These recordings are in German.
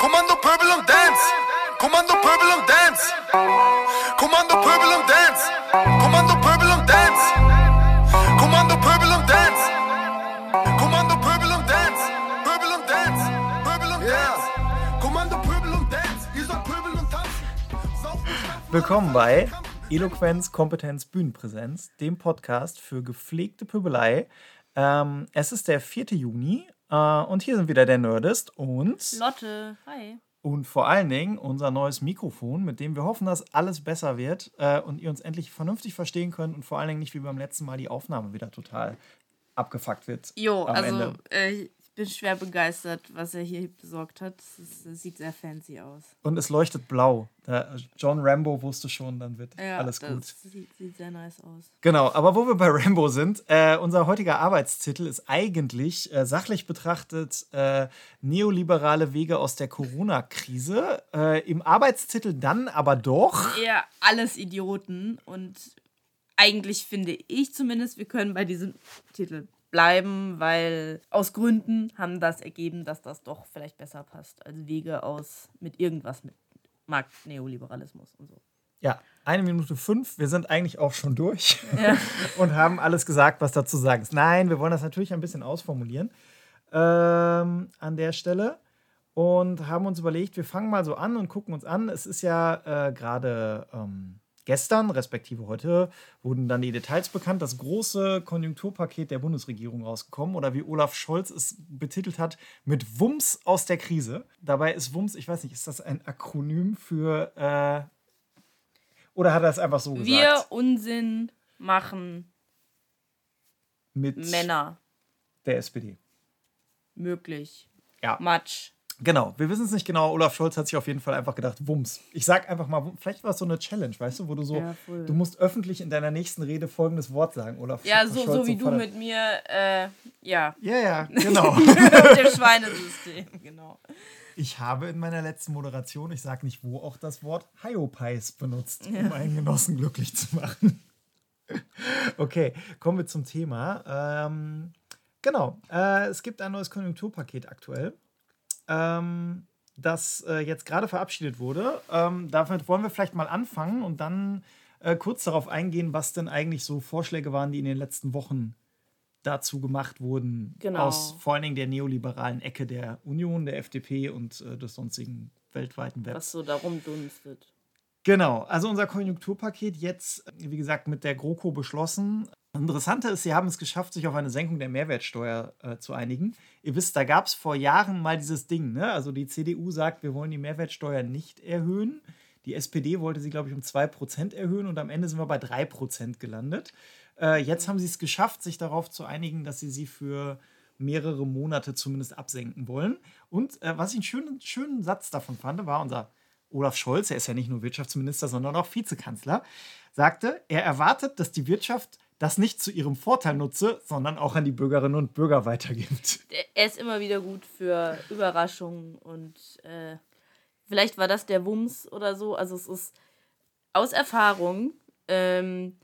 Kommando Pöbel und Dance. Kommando Pöbel und Dance. Kommando Pöbel und Dance. Kommando Pöbel und Dance. Kommando Pöbel und Dance. Kommando Pöbel und Dance. Pöbel und Dance. Pöbel und Dance. Kommando Pöbel und Dance. Ihr sollt Pöbel und tanzen. Willkommen bei Eloquenz, Kompetenz, Bühnenpräsenz, dem Podcast für gepflegte Pöbelei. Ähm, es ist der 4. Juni äh, und hier sind wieder der Nerdist und, Lotte, hi. und vor allen Dingen unser neues Mikrofon, mit dem wir hoffen, dass alles besser wird äh, und ihr uns endlich vernünftig verstehen könnt und vor allen Dingen nicht wie beim letzten Mal die Aufnahme wieder total abgefuckt wird. Jo, also äh, bin schwer begeistert, was er hier besorgt hat. Es sieht sehr fancy aus. Und es leuchtet blau. John Rambo wusste schon, dann wird Ja, alles gut. Sieht, sieht sehr nice aus. Genau, aber wo wir bei Rambo sind, äh, unser heutiger Arbeitstitel ist eigentlich äh, sachlich betrachtet äh, neoliberale Wege aus der Corona-Krise. Äh, Im Arbeitstitel dann aber doch. Eher alles Idioten und eigentlich finde ich zumindest, wir können bei diesem Titel bleiben, weil aus Gründen haben das ergeben, dass das doch vielleicht besser passt als Wege aus mit irgendwas mit Marktneoliberalismus und so. Ja, eine Minute fünf. Wir sind eigentlich auch schon durch Ja. und haben alles gesagt, was dazu sagen ist. Nein, wir wollen das natürlich ein bisschen ausformulieren ähm, an der Stelle und haben uns überlegt, wir fangen mal so an und gucken uns an. Es ist ja äh, gerade ähm, gestern, respektive heute, wurden dann die Details bekannt. Das große Konjunkturpaket der Bundesregierung rausgekommen oder wie Olaf Scholz es betitelt hat, mit Wumms aus der Krise. Dabei ist Wumms, ich weiß nicht, ist das ein Akronym für. Äh, oder hat er es einfach so Wir gesagt? Unsinn machen Mit Männer der SPD. möglich. Ja. Matsch. Genau, wir wissen es nicht genau. Olaf Scholz hat sich auf jeden Fall einfach gedacht, Wumms. Ich sag einfach mal, vielleicht war es so eine Challenge, weißt du, wo du so, Ja, du musst öffentlich in deiner nächsten Rede folgendes Wort sagen, Olaf Ja, so, Scholz so wie du mit mir, äh, ja. Ja, ja, genau. mit dem Schweinesystem, genau. ich habe in meiner letzten Moderation, ich sag nicht wo, auch das Wort Hyopies benutzt, um einen Genossen glücklich zu machen. okay, kommen wir zum Thema. Ähm, genau, äh, es gibt ein neues Konjunkturpaket aktuell. Ähm, das äh, jetzt gerade verabschiedet wurde. Ähm, damit wollen wir vielleicht mal anfangen und dann äh, kurz darauf eingehen, was denn eigentlich so Vorschläge waren, die in den letzten Wochen dazu gemacht wurden, Genau. aus vor allen Dingen der neoliberalen Ecke der Union, der FDP und äh, des sonstigen weltweiten Webs. Was so da rumdunstet. Genau, also unser Konjunkturpaket jetzt, wie gesagt, mit der GroKo beschlossen. Interessante ist, sie haben es geschafft, sich auf eine Senkung der Mehrwertsteuer äh, zu einigen. Ihr wisst, da gab es vor Jahren mal dieses Ding, ne? Also die CDU sagt, wir wollen die Mehrwertsteuer nicht erhöhen. Die SPD wollte sie, glaube ich, um 2% erhöhen und am Ende sind wir bei 3% gelandet. Äh, jetzt haben sie es geschafft, sich darauf zu einigen, dass sie sie für mehrere Monate zumindest absenken wollen. Und äh, was ich einen schönen, schönen Satz davon fand, war unser Olaf Scholz, er ist ja nicht nur Wirtschaftsminister, sondern auch Vizekanzler, sagte, er erwartet, dass die Wirtschaft das nicht zu ihrem Vorteil nutze, sondern auch an die Bürgerinnen und Bürger weitergibt. Er ist immer wieder gut für Überraschungen und äh, vielleicht war das der Wumms oder so. Also es ist aus Erfahrung ähm,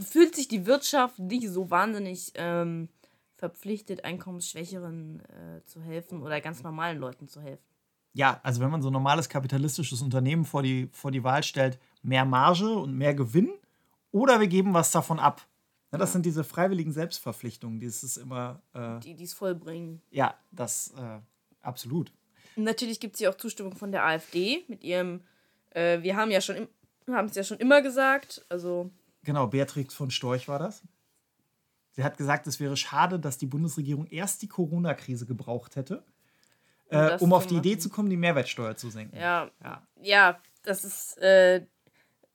fühlt sich die Wirtschaft nicht so wahnsinnig ähm, verpflichtet, Einkommensschwächeren äh, zu helfen oder ganz normalen Leuten zu helfen. Ja, also wenn man so ein normales kapitalistisches Unternehmen vor die, vor die Wahl stellt, mehr Marge und mehr Gewinn oder wir geben was davon ab. Ne, das sind diese freiwilligen Selbstverpflichtungen, das ist immer, äh, Die es vollbringen. ja, das äh, absolut. Natürlich gibt es hier auch Zustimmung von der AfD mit ihrem, äh, wir haben ja schon, haben es ja schon immer gesagt, also Genau, Beatrix von Storch war das. Sie hat gesagt, es wäre schade, dass die Bundesregierung erst die Corona-Krise gebraucht hätte, äh, um zu auf die Idee machen. zu kommen, die Mehrwertsteuer zu senken. ja, Ja. ja, das ist äh,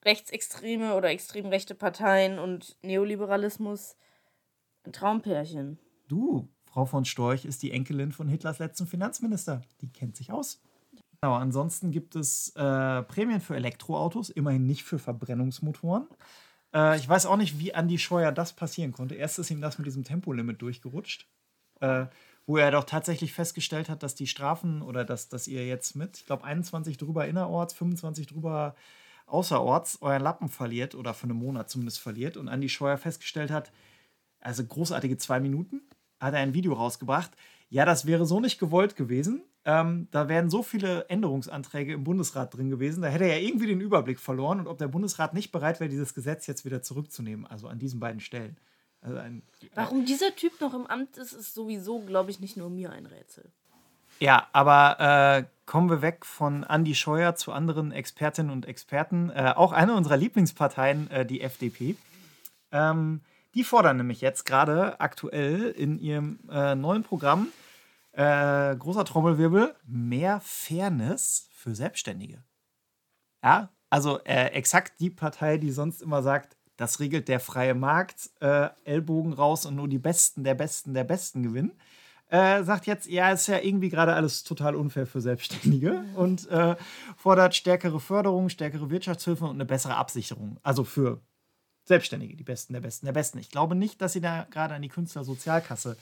rechtsextreme oder extrem rechte Parteien und Neoliberalismus ein Traumpärchen. Du, Frau von Storch ist die Enkelin von Hitlers letzten Finanzminister. Die kennt sich aus. Genau, ansonsten gibt es äh, Prämien für Elektroautos, immerhin nicht für Verbrennungsmotoren. Äh, ich weiß auch nicht, wie Andi Scheuer das passieren konnte. Erst ist ihm das mit diesem Tempolimit durchgerutscht, äh, wo er doch tatsächlich festgestellt hat, dass die Strafen oder dass, dass ihr jetzt mit, ich glaube, 21 drüber innerorts, 25 drüber außerorts euren Lappen verliert oder für einen Monat zumindest verliert. Und Andi Scheuer festgestellt hat, also großartige zwei Minuten, hat er ein Video rausgebracht. Ja, das wäre so nicht gewollt gewesen. Ähm, da wären so viele Änderungsanträge im Bundesrat drin gewesen, da hätte er ja irgendwie den Überblick verloren und ob der Bundesrat nicht bereit wäre, dieses Gesetz jetzt wieder zurückzunehmen, also an diesen beiden Stellen. Also ein, Warum dieser Typ noch im Amt ist, ist sowieso, glaube ich, nicht nur mir ein Rätsel. Ja, aber äh, kommen wir weg von Andy Scheuer zu anderen Expertinnen und Experten. Äh, auch eine unserer Lieblingsparteien, äh, die FDP. Ähm, die fordern nämlich jetzt gerade aktuell in ihrem äh, neuen Programm, äh, großer Trommelwirbel, mehr Fairness für Selbstständige. Ja, also äh, exakt die Partei, die sonst immer sagt, das regelt der freie Markt, Ellbogen raus und nur die Besten der Besten der Besten gewinnen äh, sagt jetzt, ja, ist ja irgendwie gerade alles total unfair für Selbstständige und äh, fordert stärkere Förderung, stärkere Wirtschaftshilfe und eine bessere Absicherung. Also für Selbstständige, die Besten der Besten der Besten. Ich glaube nicht, dass sie da gerade an die Künstlersozialkasse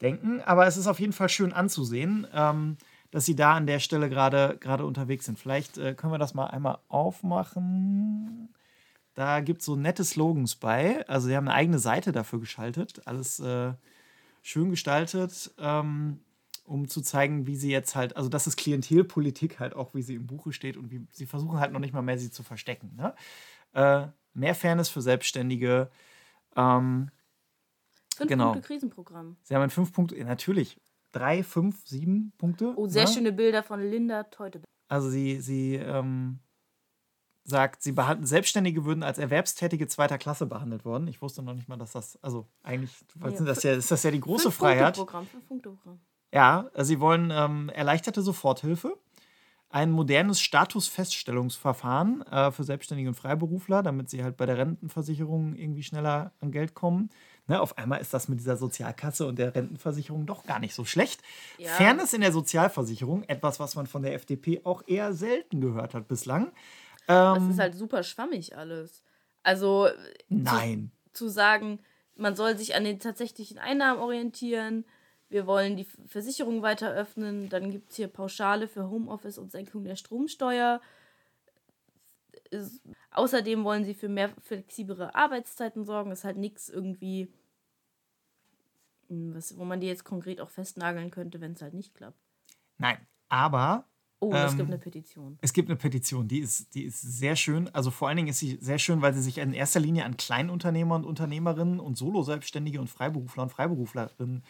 denken, aber es ist auf jeden Fall schön anzusehen, ähm, dass sie da an der Stelle gerade unterwegs sind. Vielleicht äh, können wir das mal einmal aufmachen. Da gibt es so nette Slogans bei. Also sie haben eine eigene Seite dafür geschaltet. Alles äh, schön gestaltet, ähm, um zu zeigen, wie sie jetzt halt, also das ist Klientelpolitik halt auch, wie sie im Buche steht und wie sie versuchen halt noch nicht mal mehr sie zu verstecken. Ne? Äh, mehr Fairness für Selbstständige. Ähm, fünf genau. Punkte Krisenprogramm. Sie haben ein fünf Punkte, natürlich drei, fünf, sieben Punkte. Oh, sehr ne? schöne Bilder von Linda Teute. Also sie, sie ähm, sagt, sie behandeln, Selbstständige würden als Erwerbstätige zweiter Klasse behandelt worden. Ich wusste noch nicht mal, dass das, also eigentlich ja. das ja, ist das ja die große fünf Freiheit. Programm, fünf Punkte Programm. Ja, also sie wollen ähm, erleichterte Soforthilfe, ein modernes Statusfeststellungsverfahren äh, für Selbstständige und Freiberufler, damit sie halt bei der Rentenversicherung irgendwie schneller an Geld kommen. Ne, auf einmal ist das mit dieser Sozialkasse und der Rentenversicherung doch gar nicht so schlecht. Ja. Fairness in der Sozialversicherung, etwas, was man von der FDP auch eher selten gehört hat bislang. Ähm, das ist halt super schwammig alles. Also nein. Zu, zu, sagen, man soll sich an den tatsächlichen Einnahmen orientieren, wir wollen die Versicherung weiter öffnen, dann gibt es hier Pauschale für Homeoffice und Senkung der Stromsteuer. Ist, außerdem wollen sie für mehr flexiblere Arbeitszeiten sorgen. Das ist halt nichts irgendwie, hm, was, wo man die jetzt konkret auch festnageln könnte, wenn es halt nicht klappt. Nein, aber Oh, es ähm, gibt eine Petition. Es gibt eine Petition, die ist, die ist sehr schön. Also vor allen Dingen ist sie sehr schön, weil sie sich in erster Linie an Kleinunternehmer und Unternehmerinnen und Solo-Selbstständige und Freiberufler und Freiberuflerinnen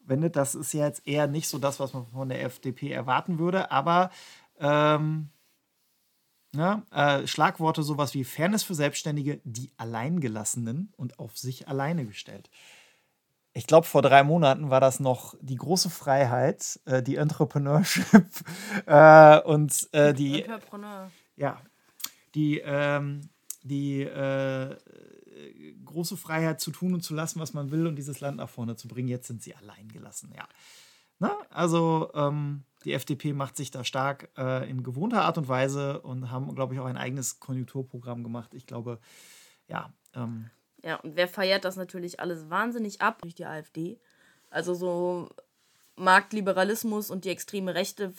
wendet. Das ist ja jetzt eher nicht so das, was man von der FDP erwarten würde, aber ähm, ja, äh, Schlagworte sowas wie Fairness für Selbstständige, die Alleingelassenen und auf sich alleine gestellt ich glaube, vor drei Monaten war das noch die große Freiheit, äh, die Entrepreneurship äh, und äh, die. Entrepreneur. Ja. Die, ähm, die äh, große Freiheit zu tun und zu lassen, was man will und dieses Land nach vorne zu bringen. Jetzt sind sie allein gelassen, ja. Na, also ähm, die FDP macht sich da stark äh, in gewohnter Art und Weise und haben, glaube ich, auch ein eigenes Konjunkturprogramm gemacht. Ich glaube, ja. Ähm, ja, und wer feiert das natürlich alles wahnsinnig ab durch die AfD? Also so Marktliberalismus und die extreme Rechte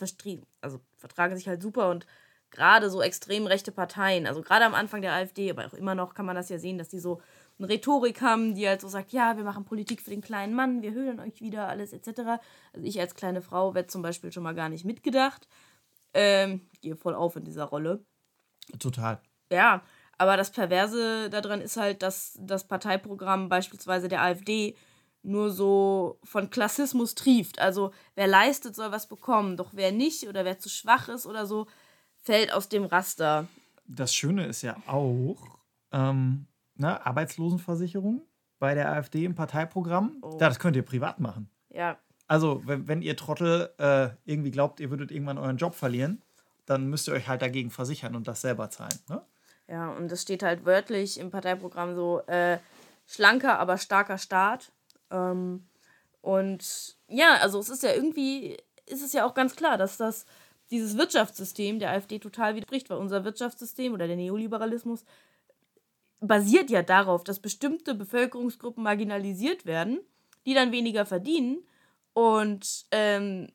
also vertragen sich halt super und gerade so extrem rechte Parteien, also gerade am Anfang der AfD, aber auch immer noch kann man das ja sehen, dass die so eine Rhetorik haben, die halt so sagt, ja, wir machen Politik für den kleinen Mann, wir höhlen euch wieder, alles etc. Also ich als kleine Frau werde zum Beispiel schon mal gar nicht mitgedacht. Ähm, gehe voll auf in dieser Rolle. Total. Ja, aber das Perverse daran ist halt, dass das Parteiprogramm beispielsweise der AfD nur so von Klassismus trieft. Also wer leistet, soll was bekommen. Doch wer nicht oder wer zu schwach ist oder so, fällt aus dem Raster. Das Schöne ist ja auch, ähm, ne, Arbeitslosenversicherung bei der AfD im Parteiprogramm. Oh. Ja, das könnt ihr privat machen. Ja. Also, wenn, wenn ihr Trottel äh, irgendwie glaubt, ihr würdet irgendwann euren Job verlieren, dann müsst ihr euch halt dagegen versichern und das selber zahlen. Ne? Ja, und das steht halt wörtlich im Parteiprogramm so, äh, schlanker, aber starker Staat. Ähm, und ja, also es ist ja irgendwie, ist es ja auch ganz klar, dass das dieses Wirtschaftssystem der AfD total widerspricht, weil unser Wirtschaftssystem oder der Neoliberalismus basiert ja darauf, dass bestimmte Bevölkerungsgruppen marginalisiert werden, die dann weniger verdienen und ähm,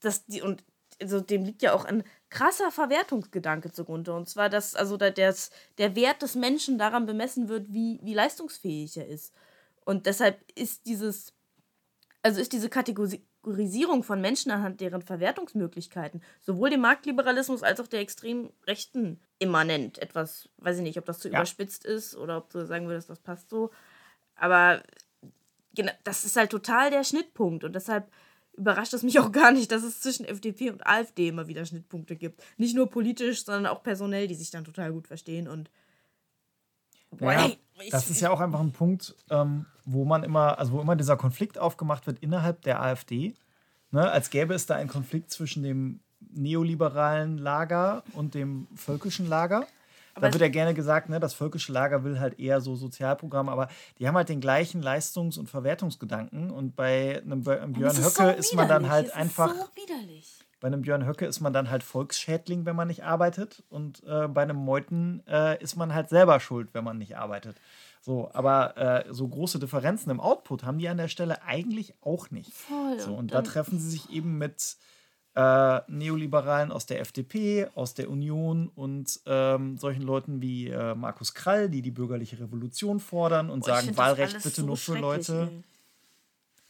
das, und also dem liegt ja auch ein krasser Verwertungsgedanke zugrunde. Und zwar, dass also der, der Wert des Menschen daran bemessen wird, wie, wie leistungsfähig er ist. Und deshalb ist dieses, also ist diese Kategori Kategorisierung von Menschen anhand deren Verwertungsmöglichkeiten, sowohl dem Marktliberalismus als auch der extrem Rechten immanent. Etwas, weiß ich nicht, ob das zu Ja. überspitzt ist oder ob du sagen würdest, das passt so. Aber genau, das ist halt total der Schnittpunkt und deshalb überrascht es mich auch gar nicht, dass es zwischen FDP und AfD immer wieder Schnittpunkte gibt. Nicht nur politisch, sondern auch personell, die sich dann total gut verstehen und Boah, Naja, ey, das ist ja auch einfach ein Punkt, ähm, wo man immer, also wo immer dieser Konflikt aufgemacht wird innerhalb der AfD, ne, als gäbe es da einen Konflikt zwischen dem neoliberalen Lager und dem völkischen Lager. Da wird ja gerne gesagt, ne, das völkische Lager will halt eher so Sozialprogramme, aber die haben halt den gleichen Leistungs- und Verwertungsgedanken. Und bei einem Björn ist Höcke so ist man dann halt einfach. So widerlich. Bei einem Björn Höcke ist man dann halt Volksschädling, wenn man nicht arbeitet. Und äh, bei einem Meuthen äh, ist man halt selber schuld, wenn man nicht arbeitet. So, aber äh, so große Differenzen im Output haben die an der Stelle eigentlich auch nicht. Voll. So, und und da treffen sie sich eben mit äh, Neoliberalen aus der FDP, aus der Union und ähm, solchen Leuten wie äh, Markus Krall, die die bürgerliche Revolution fordern und ich sagen, das Wahlrecht bitte so nur für Leute ey.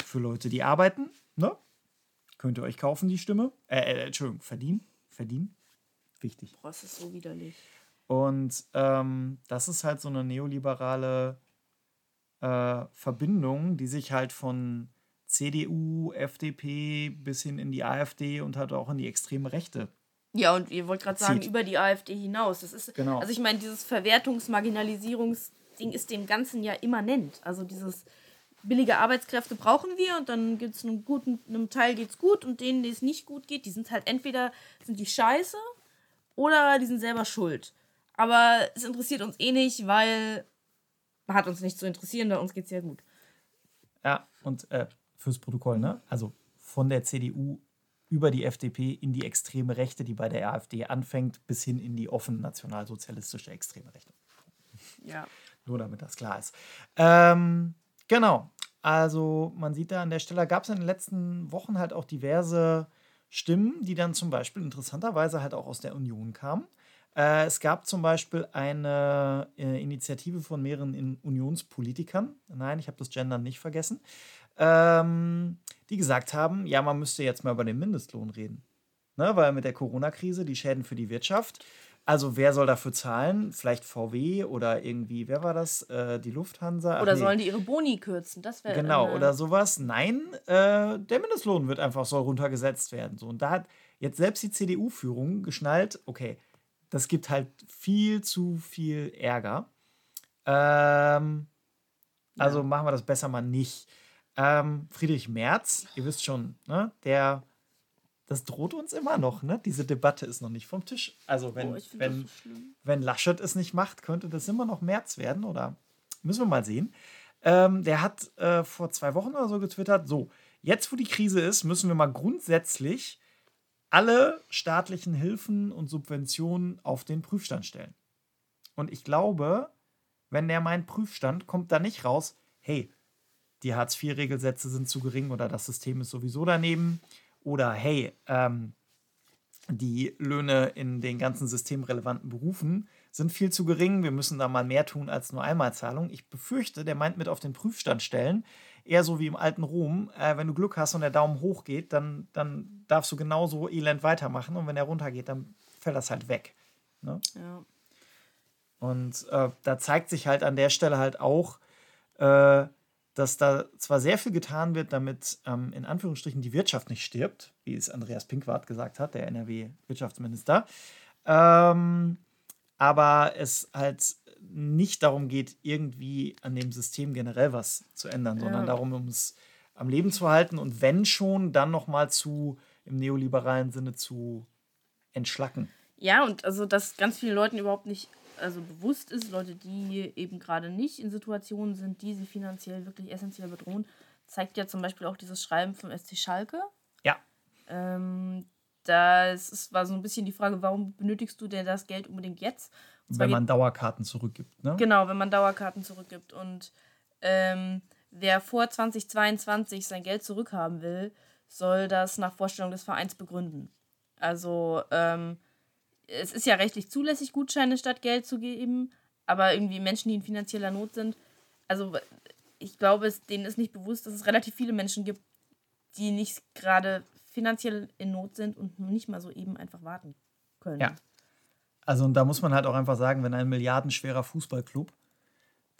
für Leute, die arbeiten. Ne? Könnt ihr euch kaufen, die Stimme. Äh, äh, Entschuldigung, verdienen. Verdienen. Wichtig. Boah, es ist so widerlich. Und ähm, das ist halt so eine neoliberale äh, Verbindung, die sich halt von CDU, FDP bis hin in die AfD und halt auch in die extreme Rechte. Ja, und ihr wollt gerade sagen, über die AfD hinaus. Das ist, Genau. Also ich meine, dieses Verwertungs-Marginalisierungsding ist dem Ganzen ja immanent. Also dieses billige Arbeitskräfte brauchen wir und dann gibt es einem guten, einem Teil geht's gut und denen, die es nicht gut geht, die sind halt entweder sind die scheiße oder die sind selber schuld. Aber es interessiert uns eh nicht, weil hat uns nicht zu interessieren, bei uns geht's ja gut. Ja, und äh, fürs Protokoll, ne? Also von der CDU über die FDP in die extreme Rechte, die bei der AfD anfängt, bis hin in die offen nationalsozialistische extreme Rechte. Ja. Nur damit das klar ist. Ähm, genau. Also man sieht da an der Stelle, gab es in den letzten Wochen halt auch diverse Stimmen, die dann zum Beispiel interessanterweise halt auch aus der Union kamen. Äh, es gab zum Beispiel eine äh, Initiative von mehreren in Unionspolitikern, nein, ich habe das Gendern nicht vergessen, ähm, die gesagt haben, ja, man müsste jetzt mal über den Mindestlohn reden. Ne, weil mit der Corona-Krise die Schäden für die Wirtschaft. Also wer soll dafür zahlen? Vielleicht VW oder irgendwie, wer war das? Äh, die Lufthansa? Ach Oder nee. sollen die ihre Boni kürzen? Das wäre Genau, äh, oder sowas. Nein, äh, der Mindestlohn wird einfach soll runtergesetzt werden. So, und da hat jetzt selbst die CDU-Führung geschnallt, okay, das gibt halt viel zu viel Ärger. Ähm, also machen wir das besser mal nicht. Ähm, Friedrich Merz, ihr wisst schon, ne, der, das droht uns immer noch, ne? Diese Debatte ist noch nicht vom Tisch. Also wenn, Oh, wenn, so wenn Laschet es nicht macht, könnte das immer noch März werden oder müssen wir mal sehen. Ähm, der hat äh, vor zwei Wochen oder so getwittert, so, jetzt wo die Krise ist, müssen wir mal grundsätzlich alle staatlichen Hilfen und Subventionen auf den Prüfstand stellen. Und ich glaube, wenn der meint Prüfstand, kommt da nicht raus, hey, die Hartz-IV-Regelsätze sind zu gering oder das System ist sowieso daneben. Oder hey, ähm, die Löhne in den ganzen systemrelevanten Berufen sind viel zu gering. Wir müssen da mal mehr tun als nur Einmalzahlung. Ich befürchte, der meint mit auf den Prüfstand stellen. Eher so wie im alten Rom. Äh, wenn du Glück hast und der Daumen hoch geht, dann, dann darfst du genauso elend weitermachen. Und wenn er runtergeht, dann fällt das halt weg. Ne? Ja. Und äh, da zeigt sich halt an der Stelle halt auch, äh, dass da zwar sehr viel getan wird, damit ähm, in Anführungsstrichen die Wirtschaft nicht stirbt, wie es Andreas Pinkwart gesagt hat, der NRW-Wirtschaftsminister, ähm, aber es halt nicht darum geht, irgendwie an dem System generell was zu ändern, sondern Ja. darum, um es am Leben zu halten und wenn schon, dann nochmal zu, im neoliberalen Sinne zu entschlacken. Ja, und also, dass ganz vielen Leuten überhaupt nicht also bewusst ist, Leute, die eben gerade nicht in Situationen sind, die sie finanziell wirklich essentiell bedrohen, zeigt ja zum Beispiel auch dieses Schreiben vom SC Schalke. Ja, Ähm, da ist, war so ein bisschen die Frage, warum benötigst du denn das Geld unbedingt jetzt? Und wenn man Dauerkarten zurückgibt. Ne? Genau, wenn man Dauerkarten zurückgibt. Und ähm, wer vor 2022 sein Geld zurückhaben will, soll das nach Vorstellung des Vereins begründen. Also ähm, es ist ja rechtlich zulässig, Gutscheine statt Geld zu geben, aber irgendwie Menschen, die in finanzieller Not sind, also ich glaube, es, denen ist nicht bewusst, dass es relativ viele Menschen gibt, die nicht gerade finanziell in Not sind und nicht mal so eben einfach warten können. Ja. Also und da muss man halt auch einfach sagen, wenn ein milliardenschwerer Fußballclub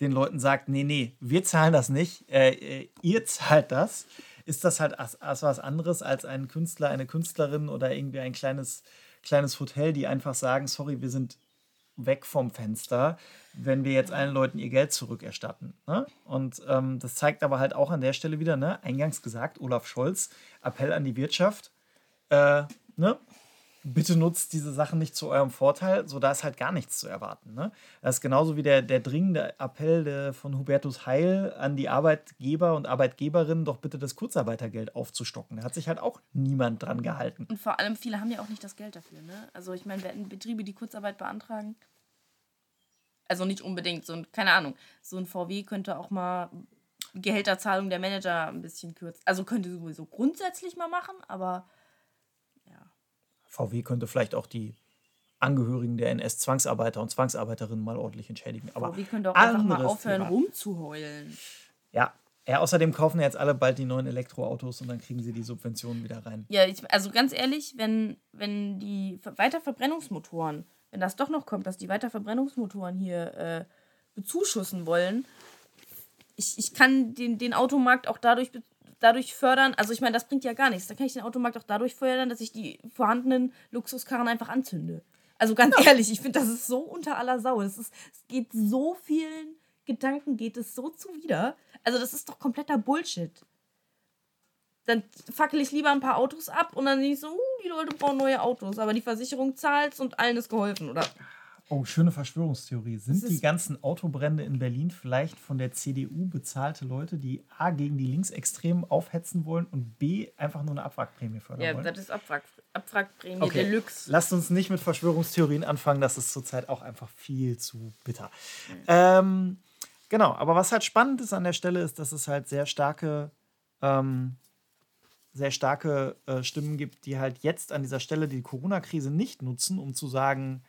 den Leuten sagt, nee, nee, wir zahlen das nicht, äh, äh, ihr zahlt das, ist das halt as, as was anderes als ein Künstler, eine Künstlerin oder irgendwie ein kleines, kleines Hotel, die einfach sagen, sorry, wir sind weg vom Fenster, wenn wir jetzt allen Leuten ihr Geld zurückerstatten. Ne? Und ähm, das zeigt aber halt auch an der Stelle wieder, ne? eingangs gesagt, Olaf Scholz, Appell an die Wirtschaft, äh, ne? Bitte nutzt diese Sachen nicht zu eurem Vorteil, so da ist halt gar nichts zu erwarten. Ne? Das ist genauso wie der, der dringende Appell der, von Hubertus Heil an die Arbeitgeber und Arbeitgeberinnen, doch bitte das Kurzarbeitergeld aufzustocken. Da hat sich halt auch niemand dran gehalten. Und vor allem viele haben ja auch nicht das Geld dafür. Ne? Also ich meine, werden Betriebe, die Kurzarbeit beantragen, also nicht unbedingt so ein, keine Ahnung, so ein VW könnte auch mal Gehälterzahlung der Manager ein bisschen kürzen. Also könnte sowieso grundsätzlich mal machen, aber VW könnte vielleicht auch die Angehörigen der NS-Zwangsarbeiter und Zwangsarbeiterinnen mal ordentlich entschädigen. Aber VW könnte auch einfach mal aufhören, Thema. rumzuheulen. Ja, ja, außerdem kaufen jetzt alle bald die neuen Elektroautos und dann kriegen sie die Subventionen wieder rein. Ja, ich, also ganz ehrlich, wenn, wenn die Weiterverbrennungsmotoren, wenn das doch noch kommt, dass die Weiterverbrennungsmotoren hier äh, bezuschussen wollen, ich, ich kann den, den Automarkt auch dadurch dadurch fördern, also ich meine, das bringt ja gar nichts. Da kann ich den Automarkt auch dadurch fördern, dass ich die vorhandenen Luxuskarren einfach anzünde. Also ganz ja. ehrlich, ich finde, das ist so unter aller Sau. Es, ist, es geht so vielen Gedanken, geht es so zuwider. Also das ist doch kompletter Bullshit. Dann fackel ich lieber ein paar Autos ab und dann sehe ich so, uh, die Leute brauchen neue Autos, aber die Versicherung zahlt und allen ist geholfen, oder? Oh, schöne Verschwörungstheorie. Sind die ganzen Autobrände in Berlin vielleicht von der CDU bezahlte Leute, die A gegen die Linksextremen aufhetzen wollen und B einfach nur eine Abwrackprämie fördern ja, wollen? Ja, das ist Abwrack, Abwrackprämie okay. Deluxe. Lasst uns nicht mit Verschwörungstheorien anfangen, das ist zurzeit auch einfach viel zu bitter. Mhm. Ähm, genau, aber was halt spannend ist an der Stelle, ist, dass es halt sehr starke, ähm, sehr starke äh, Stimmen gibt, die halt jetzt an dieser Stelle die Corona-Krise nicht nutzen, um zu sagen,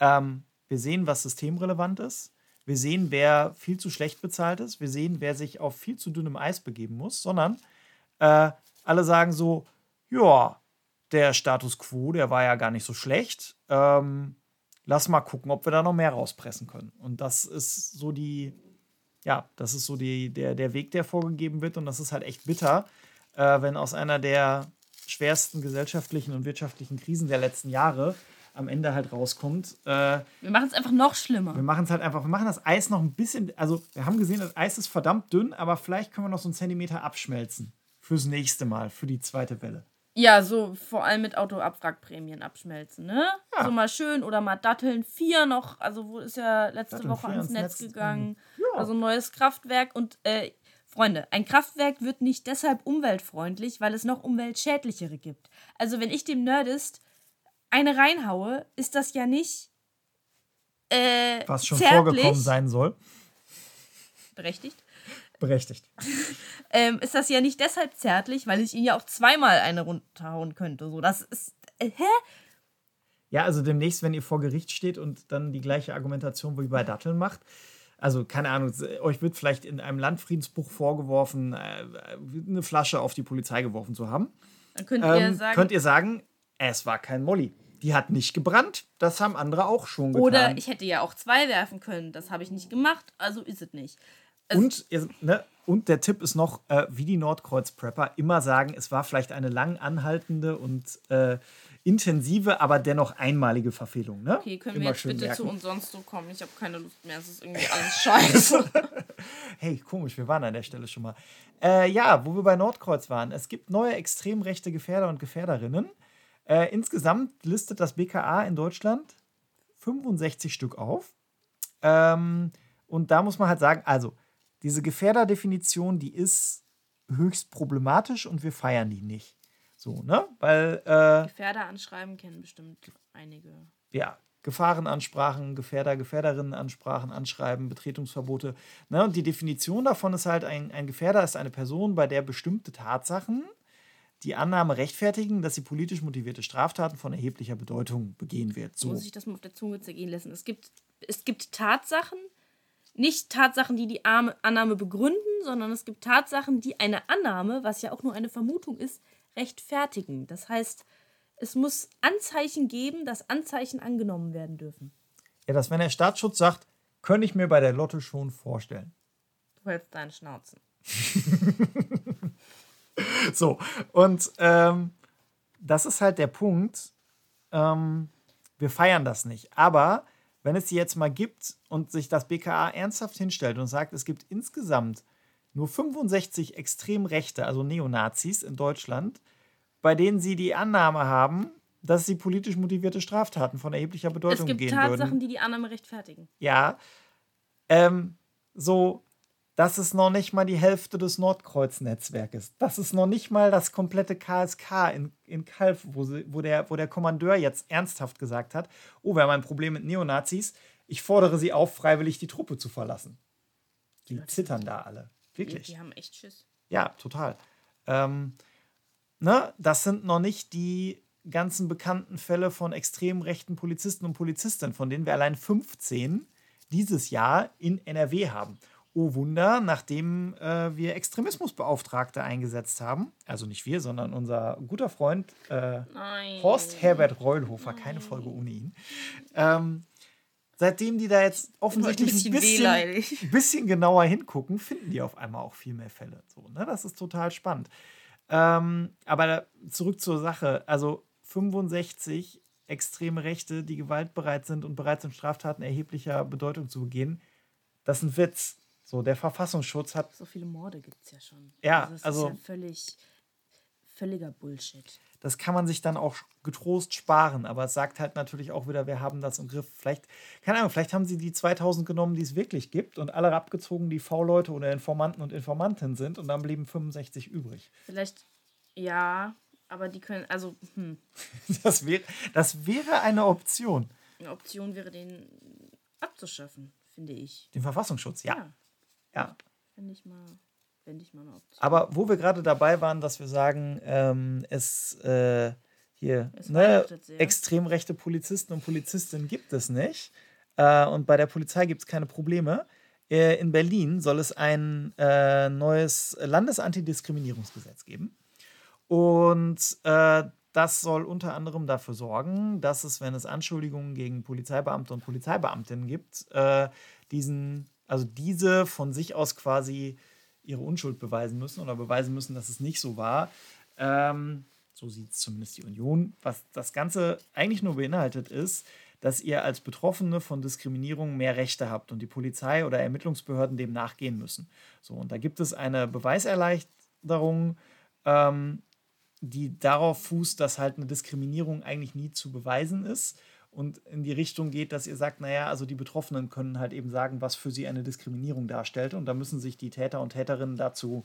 ähm, wir sehen, was systemrelevant ist. Wir sehen, wer viel zu schlecht bezahlt ist. Wir sehen, wer sich auf viel zu dünnem Eis begeben muss, sondern äh, alle sagen so, ja, der Status quo, der war ja gar nicht so schlecht. Ähm, lass mal gucken, ob wir da noch mehr rauspressen können. Und das ist so die, ja, das ist so die, der, der Weg, der vorgegeben wird. Und das ist halt echt bitter, äh, wenn aus einer der schwersten gesellschaftlichen und wirtschaftlichen Krisen der letzten Jahre am Ende halt rauskommt. Äh, wir machen es einfach noch schlimmer. Wir machen es halt einfach, wir machen das Eis noch ein bisschen, also wir haben gesehen, das Eis ist verdammt dünn, aber vielleicht können wir noch so einen Zentimeter abschmelzen. Fürs nächste Mal, für die zweite Welle. Ja, so vor allem mit Autoabwrackprämien abschmelzen, ne? Ja. So mal schön oder mal Datteln 4 noch, also wo ist ja letzte Datteln Woche ans Netz, Netz gegangen. Ja. Also neues Kraftwerk und äh, Freunde, ein Kraftwerk wird nicht deshalb umweltfreundlich, weil es noch umweltschädlichere gibt. Also wenn ich dem Nerdist eine reinhaue, ist das ja nicht. Äh, Was schon zärtlich. vorgekommen sein soll. Berechtigt. Berechtigt. ähm, ist das ja nicht deshalb zärtlich, weil ich ihn ja auch zweimal eine runterhauen könnte. So, das ist. Äh, hä? Ja, also demnächst, wenn ihr vor Gericht steht und dann die gleiche Argumentation wie bei Datteln macht, also keine Ahnung, euch wird vielleicht in einem Landfriedensbuch vorgeworfen, äh, eine Flasche auf die Polizei geworfen zu haben. Dann könnt ihr ähm, sagen, könnt ihr sagen, es war kein Molly. Die hat nicht gebrannt. Das haben andere auch schon getan. Oder ich hätte ja auch zwei werfen können. Das habe ich nicht gemacht, also ist es nicht. Also und, ne, und der Tipp ist noch, äh, wie die Nordkreuz-Prepper immer sagen, es war vielleicht eine lang anhaltende und äh, intensive, aber dennoch einmalige Verfehlung. Ne? Okay, können immer wir jetzt bitte merken. zu uns sonst so kommen? Ich habe keine Lust mehr. Es ist irgendwie alles scheiße. hey, komisch, wir waren an der Stelle schon mal. Äh, ja, wo wir bei Nordkreuz waren. Es gibt neue extrem rechte Gefährder und Gefährderinnen. Äh, insgesamt listet das BKA in Deutschland 65 Stück auf. Ähm, und da muss man halt sagen, also diese Gefährderdefinition, die ist höchst problematisch und wir feiern die nicht. So, ne? Weil. Äh, Gefährder anschreiben kennen bestimmt einige. Ja, Gefahrenansprachen, Gefährder, Gefährderinnenansprachen, Anschreiben, Betretungsverbote. Ne? Und die Definition davon ist halt, ein, ein Gefährder ist eine Person, bei der bestimmte Tatsachen die Annahme rechtfertigen, dass sie politisch motivierte Straftaten von erheblicher Bedeutung begehen wird. So. Muss ich das mal auf der Zunge zergehen lassen. Es gibt, es gibt Tatsachen, nicht Tatsachen, die die Annahme begründen, sondern es gibt Tatsachen, die eine Annahme, was ja auch nur eine Vermutung ist, rechtfertigen. Das heißt, es muss Anzeichen geben, dass Anzeichen angenommen werden dürfen. Ja, dass wenn der Staatsschutz sagt, könnte ich mir bei der Lotte schon vorstellen. Du hältst deinen Schnauzen. So, und ähm, das ist halt der Punkt. Ähm, wir feiern das nicht. Aber wenn es sie jetzt mal gibt und sich das BKA ernsthaft hinstellt und sagt, es gibt insgesamt nur 65 extrem Rechte, also Neonazis in Deutschland, bei denen sie die Annahme haben, dass sie politisch motivierte Straftaten von erheblicher Es Bedeutung gibt gehen Tatsachen, würden. die die Annahme rechtfertigen. Ja. Ähm, so, das ist noch nicht mal die Hälfte des Nordkreuz-Netzwerkes. Das ist noch nicht mal das komplette KSK in, in Kalf, wo, sie, wo, der, wo der Kommandeur jetzt ernsthaft gesagt hat: Oh, wir haben ein Problem mit Neonazis. Ich fordere sie auf, freiwillig die Truppe zu verlassen. Die zittern da alle. Die, Wirklich. die haben echt Schiss. Ja, total. Ähm, ne, das sind noch nicht die ganzen bekannten Fälle von extrem rechten Polizisten und Polizistinnen, von denen wir allein 15 dieses Jahr in NRW haben. Oh Wunder, nachdem äh, wir Extremismusbeauftragte eingesetzt haben, also nicht wir, sondern unser guter Freund äh, Nein. Horst Herbert Reulhofer, keine Folge ohne ihn. Ähm, seitdem die da jetzt offensichtlich ein bisschen bisschen, ein bisschen genauer hingucken, finden die auf einmal auch viel mehr Fälle. So, ne? Das ist total spannend. Ähm, aber zurück zur Sache. Also 65 extreme Rechte, die gewaltbereit sind und bereit sind, Straftaten erheblicher Bedeutung zu begehen. Das ist ein Witz. So, der Verfassungsschutz hat So viele Morde gibt es ja schon. Ja, das also- ist ja völlig, völliger Bullshit. das kann man sich dann auch getrost sparen. Aber es sagt halt natürlich auch wieder, wir haben das im Griff. Vielleicht, keine Ahnung, vielleicht haben sie die 2000 genommen, die es wirklich gibt und alle abgezogen, die V-Leute oder Informanten und Informantinnen sind und dann blieben 65 übrig. Vielleicht, ja, aber die können, also, hm, Das, wäre, das wäre eine Option. eine Option wäre, den abzuschaffen, finde ich. Den Verfassungsschutz, ja. Ja, ja. finde ich mal, finde ich mal eine Option. Aber wo wir gerade dabei waren, dass wir sagen, ähm, es äh, hier Es ne, extrem rechte Polizisten und Polizistinnen gibt es nicht. Äh, und bei der Polizei gibt es keine Probleme. Äh, in Berlin soll es ein äh, neues Landesantidiskriminierungsgesetz geben. Und äh, das soll unter anderem dafür sorgen, dass es, wenn es Anschuldigungen gegen Polizeibeamte und Polizeibeamtinnen gibt, äh, diesen, also diese von sich aus quasi ihre Unschuld beweisen müssen oder beweisen müssen, dass es nicht so war. Ähm, so sieht es zumindest die Union. Was das Ganze eigentlich nur beinhaltet, ist, dass ihr als Betroffene von Diskriminierung mehr Rechte habt und die Polizei oder Ermittlungsbehörden dem nachgehen müssen. So, und da gibt es eine Beweiserleichterung, ähm, die darauf fußt, dass halt eine Diskriminierung eigentlich nie zu beweisen ist und in die Richtung geht, dass ihr sagt, naja, also die Betroffenen können halt eben sagen, was für sie eine Diskriminierung darstellt und da müssen sich die Täter und Täterinnen dazu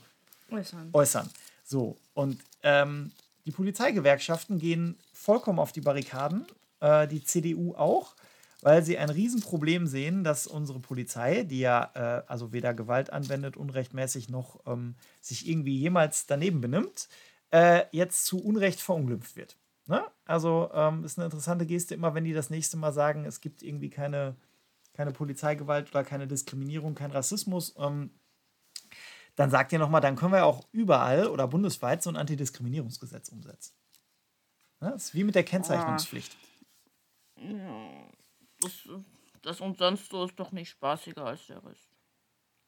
Äußern. äußern. So, und ähm, die Polizeigewerkschaften gehen vollkommen auf die Barrikaden, äh, die CDU auch, weil sie ein Riesenproblem sehen, dass unsere Polizei, die ja äh, also weder Gewalt anwendet, unrechtmäßig noch ähm, sich irgendwie jemals daneben benimmt, äh, jetzt zu Unrecht verunglimpft wird. Ne? Also ähm, ist eine interessante Geste, immer wenn die das nächste Mal sagen, es gibt irgendwie keine, keine Polizeigewalt oder keine Diskriminierung, kein Rassismus. Ähm, dann sagt ihr nochmal, dann können wir auch überall oder bundesweit so ein Antidiskriminierungsgesetz umsetzen. Ne? Das ist wie mit der Kennzeichnungspflicht. Das, das und sonst so ist doch nicht spaßiger als der Rest.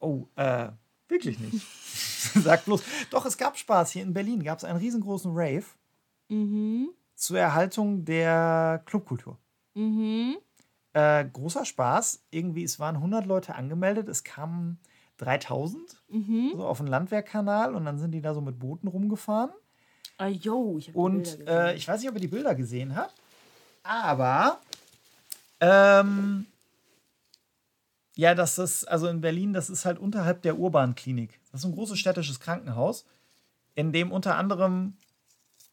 Oh, äh, wirklich nicht. Sag bloß. Doch, es gab Spaß. Hier in Berlin gab es einen riesengroßen Rave Mhm. Zur Erhaltung der Clubkultur. Mhm. Äh, großer Spaß. Irgendwie, es waren 100 Leute angemeldet. Es kamen 3000 Mhm. so auf den Landwehrkanal und dann sind die da so mit Booten rumgefahren. Ah, yo, ich Und äh, ich weiß nicht, ob ihr die Bilder gesehen habt, aber ähm, ja, das ist, also in Berlin, das ist halt unterhalb der Urbanklinik. Das ist ein großes städtisches Krankenhaus, in dem unter anderem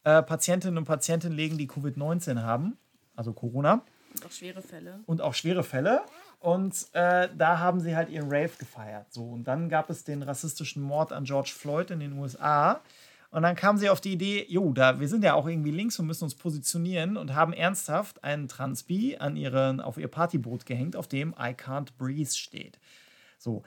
äh, Patientinnen und Patienten liegen, die Covid-19 haben, also Corona Und auch schwere Fälle. und auch schwere Fälle. Und äh, da haben sie halt ihren Rave gefeiert. So. Und dann gab es den rassistischen Mord an George Floyd in den USA. Und dann kamen sie auf die Idee, jo, da, wir sind ja auch irgendwie links und müssen uns positionieren und haben ernsthaft einen Transbi an ihren, auf ihr Partyboot gehängt, auf dem I can't breathe steht. So,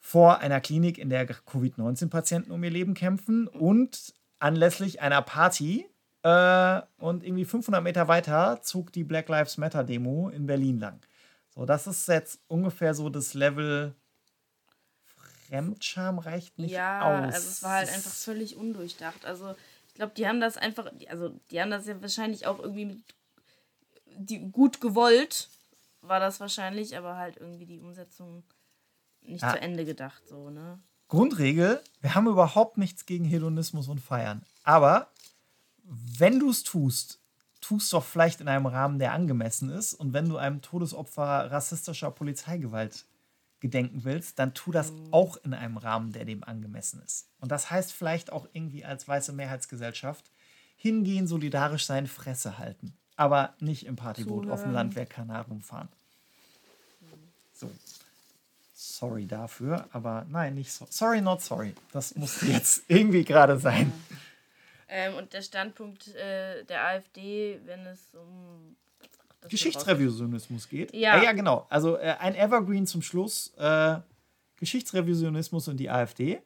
vor einer Klinik, in der Covid-19-Patienten um ihr Leben kämpfen und anlässlich einer Party äh, und irgendwie 500 Meter weiter zog die Black Lives Matter Demo in Berlin lang. So, das ist jetzt ungefähr so das Level Fremdscham reicht nicht ja, aus. also es war halt einfach völlig undurchdacht. Also ich glaube, die haben das einfach, also die haben das ja wahrscheinlich auch irgendwie mit die, gut gewollt, war das wahrscheinlich, aber halt irgendwie die Umsetzung nicht Ah. zu Ende gedacht, so, ne? Grundregel, wir haben überhaupt nichts gegen Hedonismus und Feiern. Aber wenn du es tust, tust doch vielleicht in einem Rahmen, der angemessen ist. Und wenn du einem Todesopfer rassistischer Polizeigewalt gedenken willst, dann tu das auch in einem Rahmen, der dem angemessen ist. Und das heißt vielleicht auch irgendwie als weiße Mehrheitsgesellschaft hingehen, solidarisch sein, Fresse halten. Aber nicht im Partyboot auf dem Zuhören. Landwehr Kanal rumfahren. So. Sorry dafür, aber nein, nicht so. Sorry, not sorry. Das musste jetzt irgendwie gerade sein. Ähm, und der Standpunkt äh, der AfD, wenn es um Geschichtsrevisionismus geht. Ja. Äh, ja, genau. Also äh, ein Evergreen zum Schluss. Äh, Geschichtsrevisionismus und die AfD.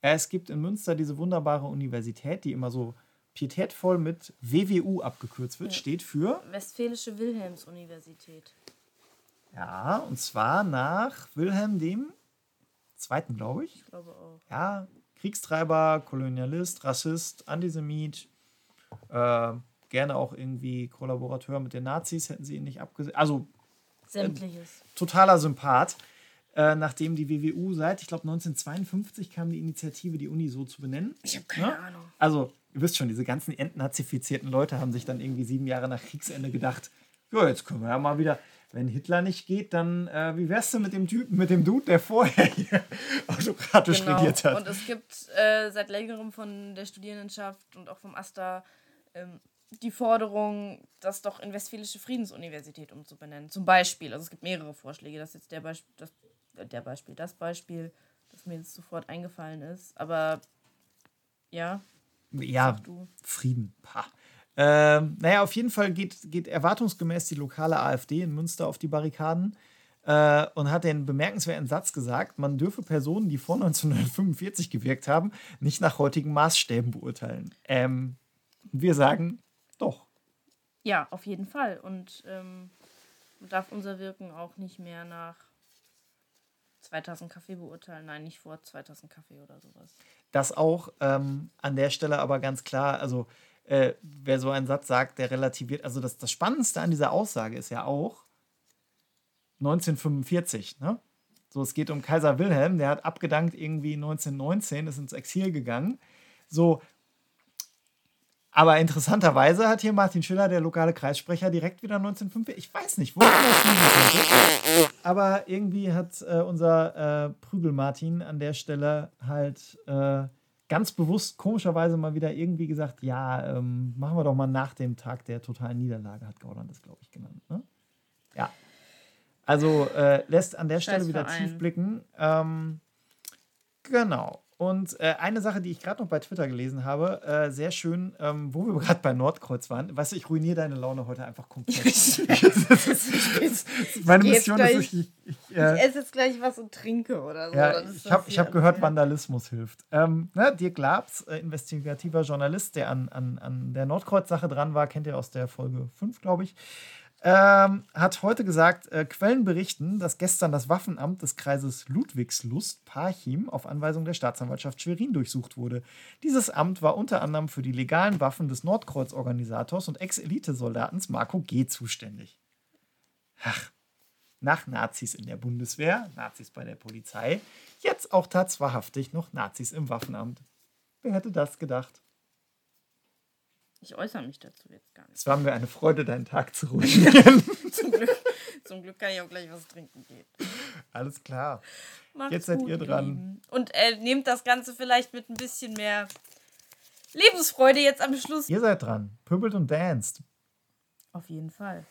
Es gibt in Münster diese wunderbare Universität, die immer so pietätvoll mit WWU abgekürzt wird, Ja. steht für, Westfälische Wilhelms-Universität. Ja, und zwar nach Wilhelm dem Zweiten, glaube ich. Ich glaube auch. ja, Kriegstreiber, Kolonialist, Rassist, Antisemit, äh, gerne auch irgendwie Kollaborateur mit den Nazis, hätten sie ihn nicht abgesehen. Also Sämtliches. totaler Sympath. Äh, nachdem die WWU seit, ich glaube, 1952 kam die Initiative, die Uni so zu benennen. Ich habe keine Ne? Ahnung. Also, ihr wisst schon, diese ganzen entnazifizierten Leute haben sich dann irgendwie sieben Jahre nach Kriegsende gedacht, ja, jetzt können wir ja mal wieder, wenn Hitler nicht geht, dann äh, wie wär's denn mit dem Typen, mit dem Dude, der vorher hier autokratisch regiert hat? Genau. Und es gibt äh, seit längerem von der Studierendenschaft und auch vom AStA ähm, die Forderung, das doch in Westfälische Friedensuniversität umzubenennen. Zum Beispiel. Also es gibt mehrere Vorschläge. Das ist jetzt der Beispiel, das, der Beispiel, das Beispiel, das mir jetzt sofort eingefallen ist. Aber ja, ja. Frieden. Pah. Ähm, naja, auf jeden Fall geht, geht erwartungsgemäß die lokale AfD in Münster auf die Barrikaden äh, und hat den bemerkenswerten Satz gesagt, man dürfe Personen, die vor 1945 gewirkt haben, nicht nach heutigen Maßstäben beurteilen. Ähm, wir sagen doch. Ja, auf jeden Fall. Und ähm, man darf unser Wirken auch nicht mehr nach 2000 Kaffee beurteilen. Nein, nicht vor 2000 Kaffee oder sowas. Das auch ähm, an der Stelle aber ganz klar, also äh, wer so einen Satz sagt, der relativiert, also das, das Spannendste an dieser Aussage ist ja auch 1945, ne? So, es geht um Kaiser Wilhelm, der hat abgedankt irgendwie 1919, ist ins Exil gegangen. So, aber interessanterweise hat hier Martin Schiller, der lokale Kreissprecher, direkt wieder 1945, ich weiß nicht, wo das liegen. Aber irgendwie hat äh, unser äh, Prügel Martin an der Stelle halt äh, ganz bewusst komischerweise mal wieder irgendwie gesagt, ja, ähm, machen wir doch mal nach dem Tag der totalen Niederlage, hat Gauland das, glaube ich, genannt. Ne? Ja. Also äh, lässt an der Stelle wieder Scheiß tief blicken. Ähm, genau. Und äh, eine Sache, die ich gerade noch bei Twitter gelesen habe, äh, sehr schön, ähm, wo wir gerade bei Nordkreuz waren. Weißt du, ich ruiniere deine Laune heute einfach komplett. Meine geh jetzt Mission ist, gleich- ich, ich, ich, äh, Ich esse jetzt gleich was und trinke oder so. ja, ist ich habe ich hab gehört, Vandalismus hilft. Ähm, ne, Dirk Labs, äh, investigativer Journalist, der an, an, an der Nordkreuz-Sache dran war, kennt ihr aus der Folge 5, glaube ich, ähm, hat heute gesagt, äh, Quellen berichten, dass gestern das Waffenamt des Kreises Ludwigslust, Parchim, auf Anweisung der Staatsanwaltschaft Schwerin durchsucht wurde. Dieses Amt war unter anderem für die legalen Waffen des Nordkreuz-Organisators und Ex-Elite-Soldatens Marco G. zuständig. Ach, nach Nazis in der Bundeswehr, Nazis bei der Polizei, jetzt auch tatsächlich noch Nazis im Waffenamt. Wer hätte das gedacht? Ich äußere mich dazu jetzt gar nicht. Es war mir eine Freude, deinen Tag zu ruinieren. Zum Glück, zum Glück kann ich auch gleich was trinken gehen. Alles klar. Macht's Jetzt seid gut, ihr dran. Lieben. Und äh, nehmt das Ganze vielleicht mit ein bisschen mehr Lebensfreude jetzt am Schluss. Ihr seid dran. Pöbelt und danced. Auf jeden Fall.